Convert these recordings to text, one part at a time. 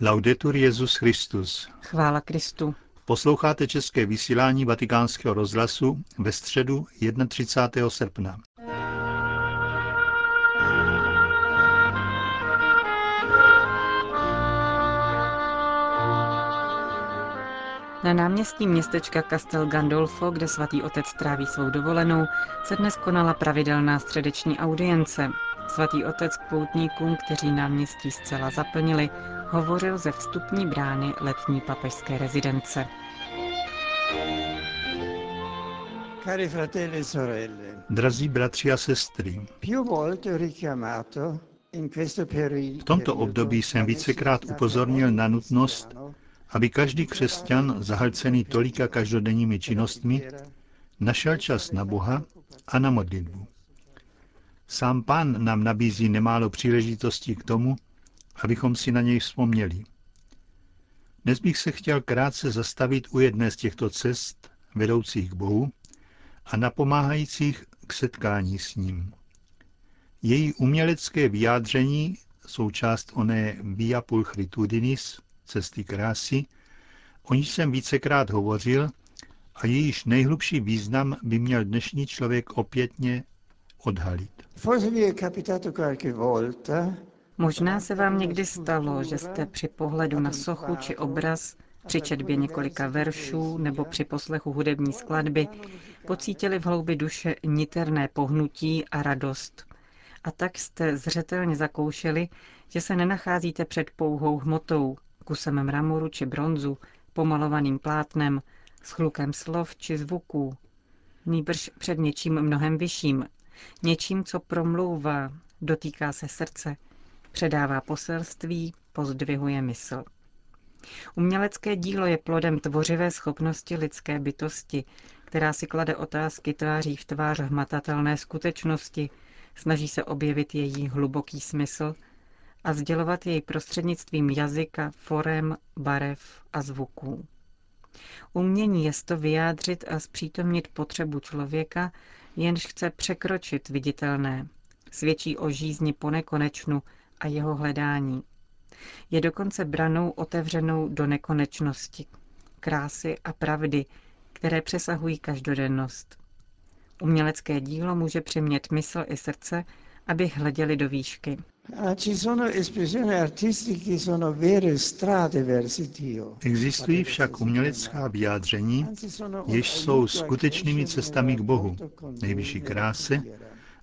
Laudetur Jezus Christus. Chvála Kristu. Posloucháte české vysílání Vatikánského rozhlasu ve středu 31. srpna. Na náměstí městečka Castel Gandolfo, kde svatý otec tráví svou dovolenou, se dnes konala pravidelná středeční audience. Svatý otec k poutníkům, kteří náměstí zcela zaplnili, hovořil ze vstupní brány letní papežské rezidence. E Drazí bratři a sestry, v tomto období jsem vícekrát upozornil na nutnost, aby každý křesťan zahlcený tolika každodenními činnostmi našel čas na Boha a na modlitbu. Sám pán nám nabízí nemálo příležitostí k tomu, abychom si na něj vzpomněli. Dnes bych se chtěl krátce zastavit u jedné z těchto cest vedoucích k Bohu a napomáhajících k setkání s ním. Její umělecké vyjádření, součást oné Via Pulchritudinis, cesty krásy, o níž jsem vícekrát hovořil a jejíž nejhlubší význam by měl dnešní člověk opětně odhalit. Možná se vám někdy stalo, že jste při pohledu na sochu či obraz, při četbě několika veršů nebo při poslechu hudební skladby pocítili v hloubi duše niterné pohnutí a radost. A tak jste zřetelně zakoušeli, že se nenacházíte před pouhou hmotou, kusem mramoru či bronzu, pomalovaným plátnem, s chlukem slov či zvuků. Nýbrž před něčím mnohem vyšším, něčím, co promlouvá, dotýká se srdce, předává poselství, pozdvihuje mysl. Umělecké dílo je plodem tvořivé schopnosti lidské bytosti, která si klade otázky tváří v tvář hmatatelné skutečnosti, snaží se objevit její hluboký smysl a sdělovat jej prostřednictvím jazyka, forem, barev a zvuků. Umění je to vyjádřit a zpřítomnit potřebu člověka, jenž chce překročit viditelné. Svědčí o žízni po nekonečnu a jeho hledání. Je dokonce branou otevřenou do nekonečnosti, krásy a pravdy, které přesahují každodennost. Umělecké dílo může přimět mysl i srdce, aby hleděli do výšky. Existují však umělecká vyjádření, jež jsou skutečnými cestami k Bohu, nejvyšší kráse,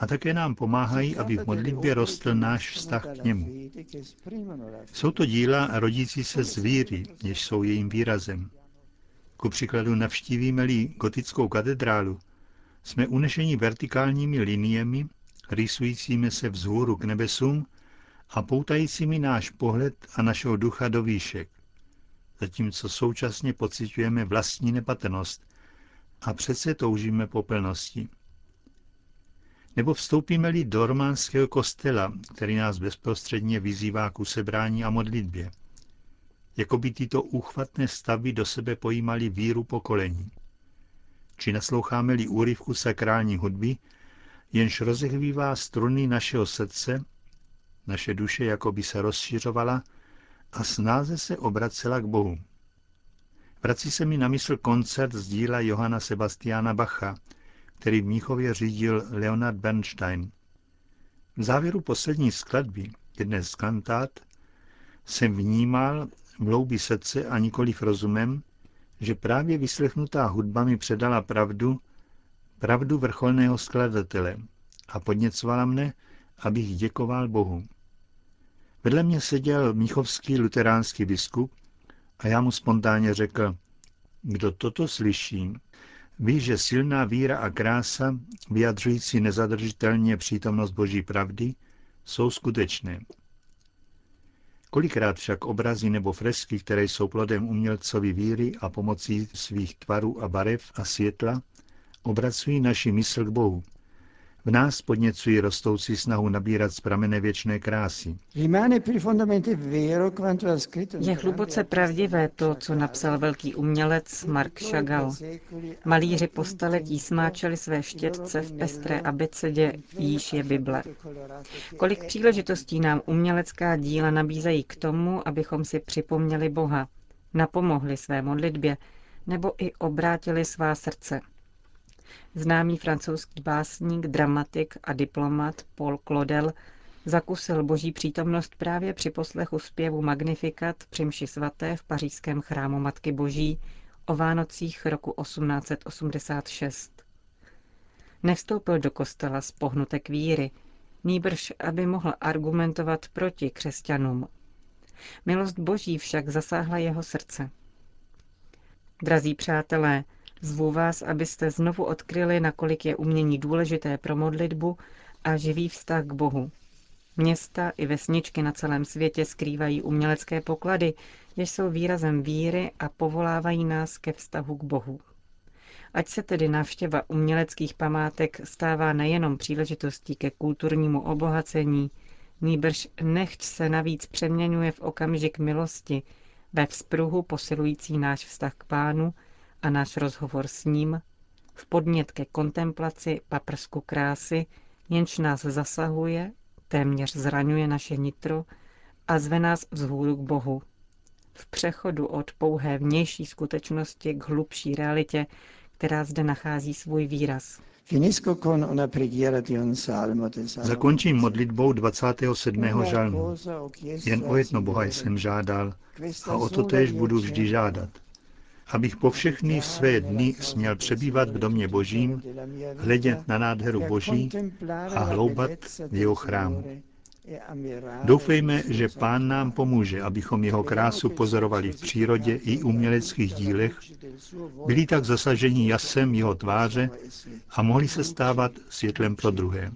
a také nám pomáhají, aby v modlitbě rostl náš vztah k němu. Jsou to díla rodící se z víry, jež jsou jejím výrazem. Ku příkladu navštívíme-li gotickou katedrálu, jsme unešeni vertikálními liniemi, rýsujícími se vzhůru k nebesům a poutajícími náš pohled a našeho ducha do výšek, zatímco současně pocitujeme vlastní nepatrnost a přece toužíme po plnosti. Nebo vstoupíme-li do románského kostela, který nás bezprostředně vyzývá k usebrání a modlitbě. Jako by tyto úchvatné stavy do sebe pojímaly víru pokolení. Či nasloucháme-li úryvku sakrální hudby, jenž rozehvívá struny našeho srdce, naše duše jako by se rozšiřovala a snáze se obracela k Bohu. Vrací se mi na mysl koncert z díla Johana Sebastiana Bacha, který v Míchově řídil Leonard Bernstein. V závěru poslední skladby, jedné z kantát, jsem vnímal v loubi srdce a nikoliv rozumem, že právě vyslechnutá hudba mi předala pravdu, pravdu vrcholného skladatele a podněcovala mne, abych děkoval Bohu. Vedle mě seděl míchovský luteránský biskup a já mu spontánně řekl, kdo toto slyší, ví, že silná víra a krása, vyjadřující nezadržitelně přítomnost Boží pravdy, jsou skutečné. Kolikrát však obrazy nebo fresky, které jsou plodem umělcovi víry a pomocí svých tvarů a barev a světla, obracují naši mysl k Bohu, V nás podněcují rostoucí snahu nabírat z pramene věčné krásy. Je hluboce pravdivé to, co napsal velký umělec Mark Chagall. Malíři po staletí smáčeli své štětce v pestré abecedě, jíž je Bible. Kolik příležitostí nám umělecká díla nabízejí k tomu, abychom si připomněli Boha, napomohli své modlitbě, nebo i obrátili svá srdce. Známý francouzský básník, dramatik a diplomat Paul Claudel zakusil boží přítomnost právě při poslechu zpěvu Magnificat při mši svaté v pařížském chrámu Matky Boží o Vánocích roku 1886. Nevstoupil do kostela z pohnutek víry, nýbrž, aby mohl argumentovat proti křesťanům. Milost Boží však zasáhla jeho srdce. Drazí přátelé, Zvu vás, abyste znovu odkryli, nakolik je umění důležité pro modlitbu a živý vztah k Bohu. Města i vesničky na celém světě skrývají umělecké poklady, jež jsou výrazem víry a povolávají nás ke vztahu k Bohu. Ať se tedy návštěva uměleckých památek stává nejenom příležitostí ke kulturnímu obohacení, nýbrž nechť se navíc přeměňuje v okamžik milosti, ve vzpruhu posilující náš vztah k pánu a náš rozhovor s ním v podnět ke kontemplaci paprsku krásy, jenž nás zasahuje, téměř zraňuje naše nitro a zve nás vzhůru k Bohu. V přechodu od pouhé vnější skutečnosti k hlubší realitě, která zde nachází svůj výraz. Zakončím modlitbou 27. žalmu. Jen o jedno Boha jsem žádal a o to též budu vždy žádat abych po všechny své dny směl přebývat v domě božím, hledět na nádheru boží a hloubat v jeho chrámu. Doufejme, že Pán nám pomůže, abychom jeho krásu pozorovali v přírodě i uměleckých dílech, byli tak zasaženi jasem jeho tváře a mohli se stávat světlem pro druhé.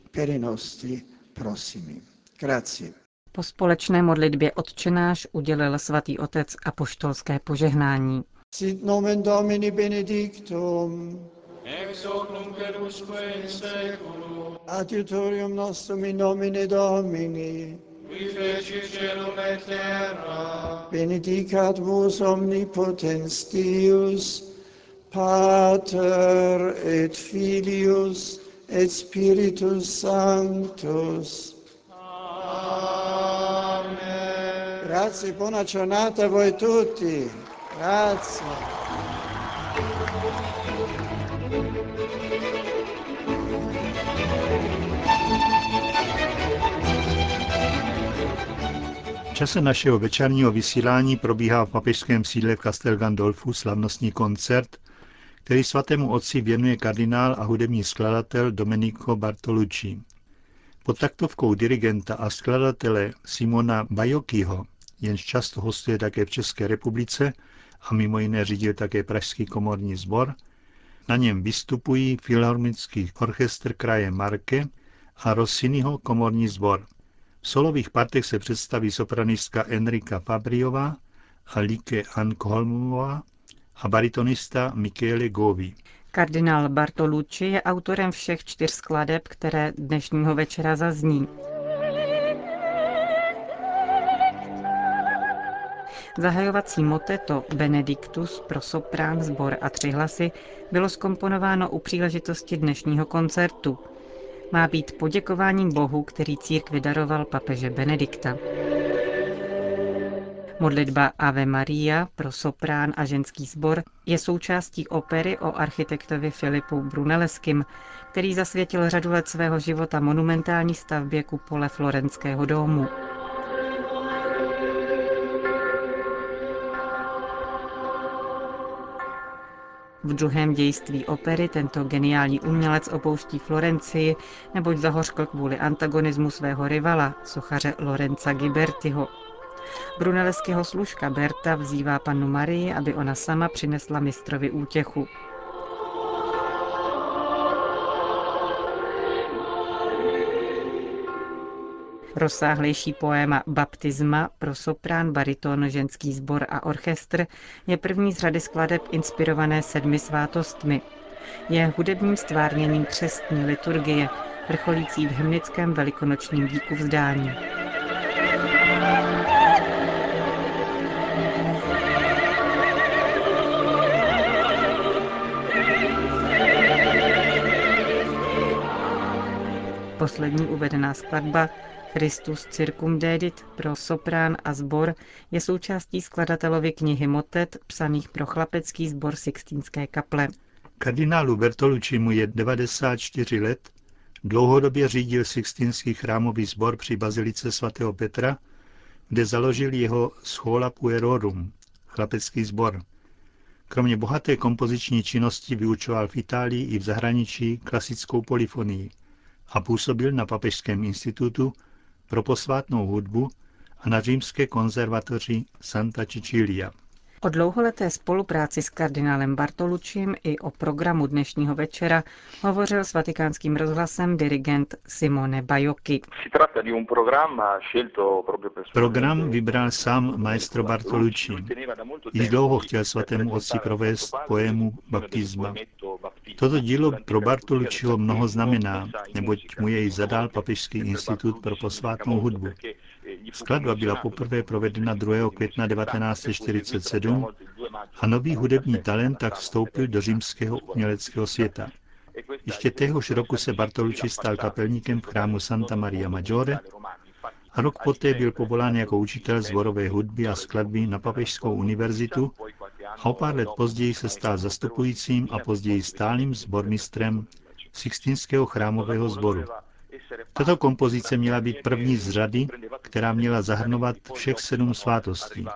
Po společné modlitbě odčenáš udělil svatý otec apoštolské požehnání. Sit nomen Domini benedictum. Ex hoc nunc et usque in seculum. Adiutorium nostrum in nomine Domini. Qui feci celum et terra. Benedicat vos omnipotens Deus, Pater et Filius et Spiritus Sanctus. Amen. Grazie, buona giornata a voi tutti. Grazie. V čase našeho večerního vysílání probíhá v papežském sídle v Castel Gandolfu slavnostní koncert, který svatému otci věnuje kardinál a hudební skladatel Domenico Bartolucci. Pod taktovkou dirigenta a skladatele Simona Bajokyho, jenž často hostuje také v České republice, a mimo jiné řídil také Pražský komorní sbor, na něm vystupují Filharmonický orchestr kraje Marke a Rossiniho komorní sbor. V solových partech se představí sopranistka Enrika Fabriová a Like Ankolmová a baritonista Michele Govi. Kardinál Bartolucci je autorem všech čtyř skladeb, které dnešního večera zazní. Zahajovací moteto Benedictus pro soprán, sbor a tři hlasy bylo skomponováno u příležitosti dnešního koncertu. Má být poděkováním Bohu, který církvi daroval papeže Benedikta. Modlitba Ave Maria pro soprán a ženský sbor je součástí opery o architektovi Filipu Brunelleským, který zasvětil řadu let svého života monumentální stavbě kupole Florenského domu. V druhém dějství opery tento geniální umělec opouští Florencii, neboť zahořkl kvůli antagonismu svého rivala, sochaře Lorenza Gibertiho. Brunelleského služka Berta vzývá panu Marii, aby ona sama přinesla mistrovi útěchu. Rozsáhlejší poéma Baptisma pro soprán, bariton, ženský sbor a orchestr je první z řady skladeb inspirované sedmi svátostmi. Je hudebním stvárněním křestní liturgie vrcholící v hymnickém velikonočním díku vzdání. Poslední uvedená skladba Christus Circumdedit pro soprán a sbor je součástí skladatelovy knihy Motet, psaných pro chlapecký sbor Sixtínské kaple. Kardinálu Bertolucci mu je 94 let, dlouhodobě řídil Sixtínský chrámový sbor při bazilice svatého Petra, kde založil jeho Schola Puerorum, chlapecký sbor. Kromě bohaté kompoziční činnosti vyučoval v Itálii i v zahraničí klasickou polifonii a působil na Papežském institutu pro posvátnou hudbu a na římské konzervatoři Santa Cecilia. O dlouholeté spolupráci s kardinálem Bartolučím i o programu dnešního večera hovořil s vatikánským rozhlasem dirigent Simone Bajocchi. Program vybral sám maestro Bartolucci. Již dlouho chtěl svatému otci provést poému baptisma. Toto dílo pro Bartolucciho mnoho znamená, neboť mu jej zadal Papežský institut pro posvátnou hudbu. Skladba byla poprvé provedena 2. května 1947 a nový hudební talent tak vstoupil do římského uměleckého světa. Ještě téhož roku se Bartolucci stal kapelníkem v chrámu Santa Maria Maggiore a rok poté byl povolán jako učitel zborové hudby a skladby na Papežskou univerzitu a o pár let později se stal zastupujícím a později stálým zbormistrem Sixtinského chrámového sboru. Tato kompozice měla být první z řady, která měla zahrnovat všech sedm svátostí.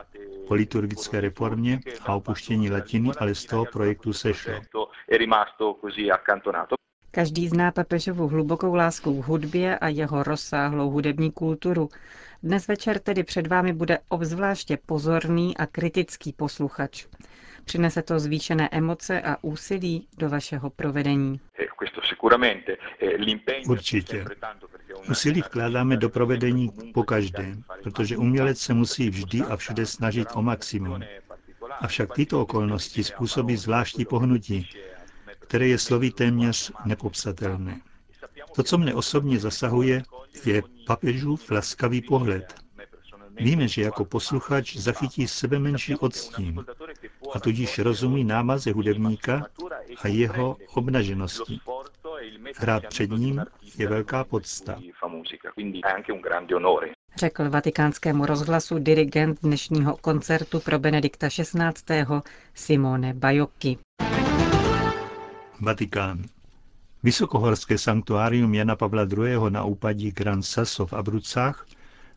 Po liturgické reformě a opuštění latiny ale z toho projektu sešlo. Každý zná papežovu hlubokou lásku k hudbě a jeho rozsáhlou hudební kulturu. Dnes večer tedy před vámi bude obzvláště pozorný a kritický posluchač. Přinese to zvýšené emoce a úsilí do vašeho provedení. Určitě. Úsilí vkládáme do provedení po každé, protože umělec se musí vždy a všude snažit o maximum. Avšak tyto okolnosti způsobí zvláštní pohnutí, které je slovy téměř nepopsatelné. To, co mne osobně zasahuje, je papežův laskavý pohled. Víme, že jako posluchač zachytí sebe menší odstín a tudíž rozumí námaze hudebníka a jeho obnaženosti. Hrát před ním je velká podsta. Řekl vatikánskému rozhlasu dirigent dnešního koncertu pro Benedikta XVI. Simone Bajocchi. Vatikán. Vysokohorské sanktuárium Jana Pavla II. na úpadí Gran Sasso v Abrucách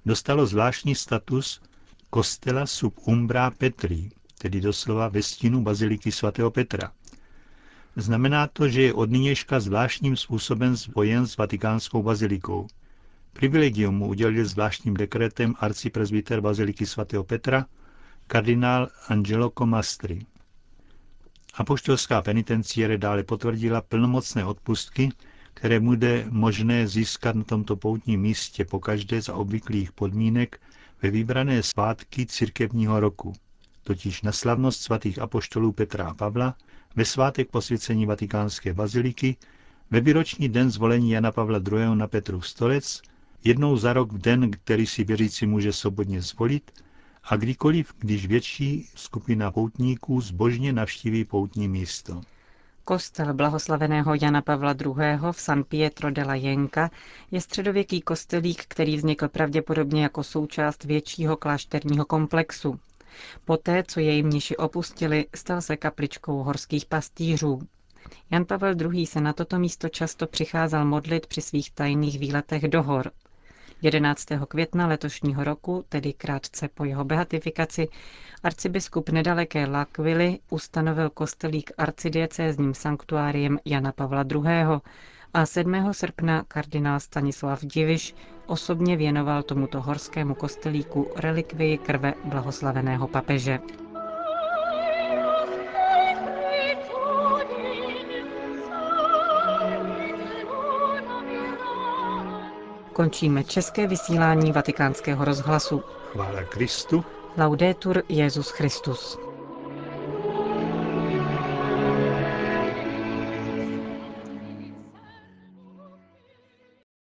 dostalo zvláštní status kostela sub umbra Petri, tedy doslova ve stínu baziliky svatého Petra. Znamená to, že je od nynějška zvláštním způsobem spojen s vatikánskou bazilikou. Privilegium mu udělil zvláštním dekretem arcipresbyter baziliky svatého Petra, kardinál Angelo Comastri. Apoštolská penitenciere dále potvrdila plnomocné odpustky, které bude možné získat na tomto poutním místě pokaždé za obvyklých podmínek ve vybrané svátky církevního roku, totiž na slavnost svatých apoštolů Petra a Pavla, ve svátek posvěcení vatikánské baziliky, ve výroční den zvolení Jana Pavla II. na Petrův stolec, jednou za rok v den, který si věřící může svobodně zvolit, a kdykoliv, když větší skupina poutníků zbožně navštíví poutní místo. Kostel blahoslaveného Jana Pavla II. v San Pietro della Jenka je středověký kostelík, který vznikl pravděpodobně jako součást většího klášterního komplexu. Poté, co jej mniši opustili, stal se kapličkou horských pastýřů. Jan Pavel II. se na toto místo často přicházel modlit při svých tajných výletech do hor. 11. května letošního roku, tedy krátce po jeho beatifikaci, arcibiskup nedaleké Lakvily ustanovil kostelík arcidiecézním sanktuáriem Jana Pavla II. a 7. srpna kardinál Stanislav Diviš osobně věnoval tomuto horskému kostelíku relikvii krve blahoslaveného papeže. Končíme české vysílání vatikánského rozhlasu. Chvála Kristu. Laudetur Jezus Christus.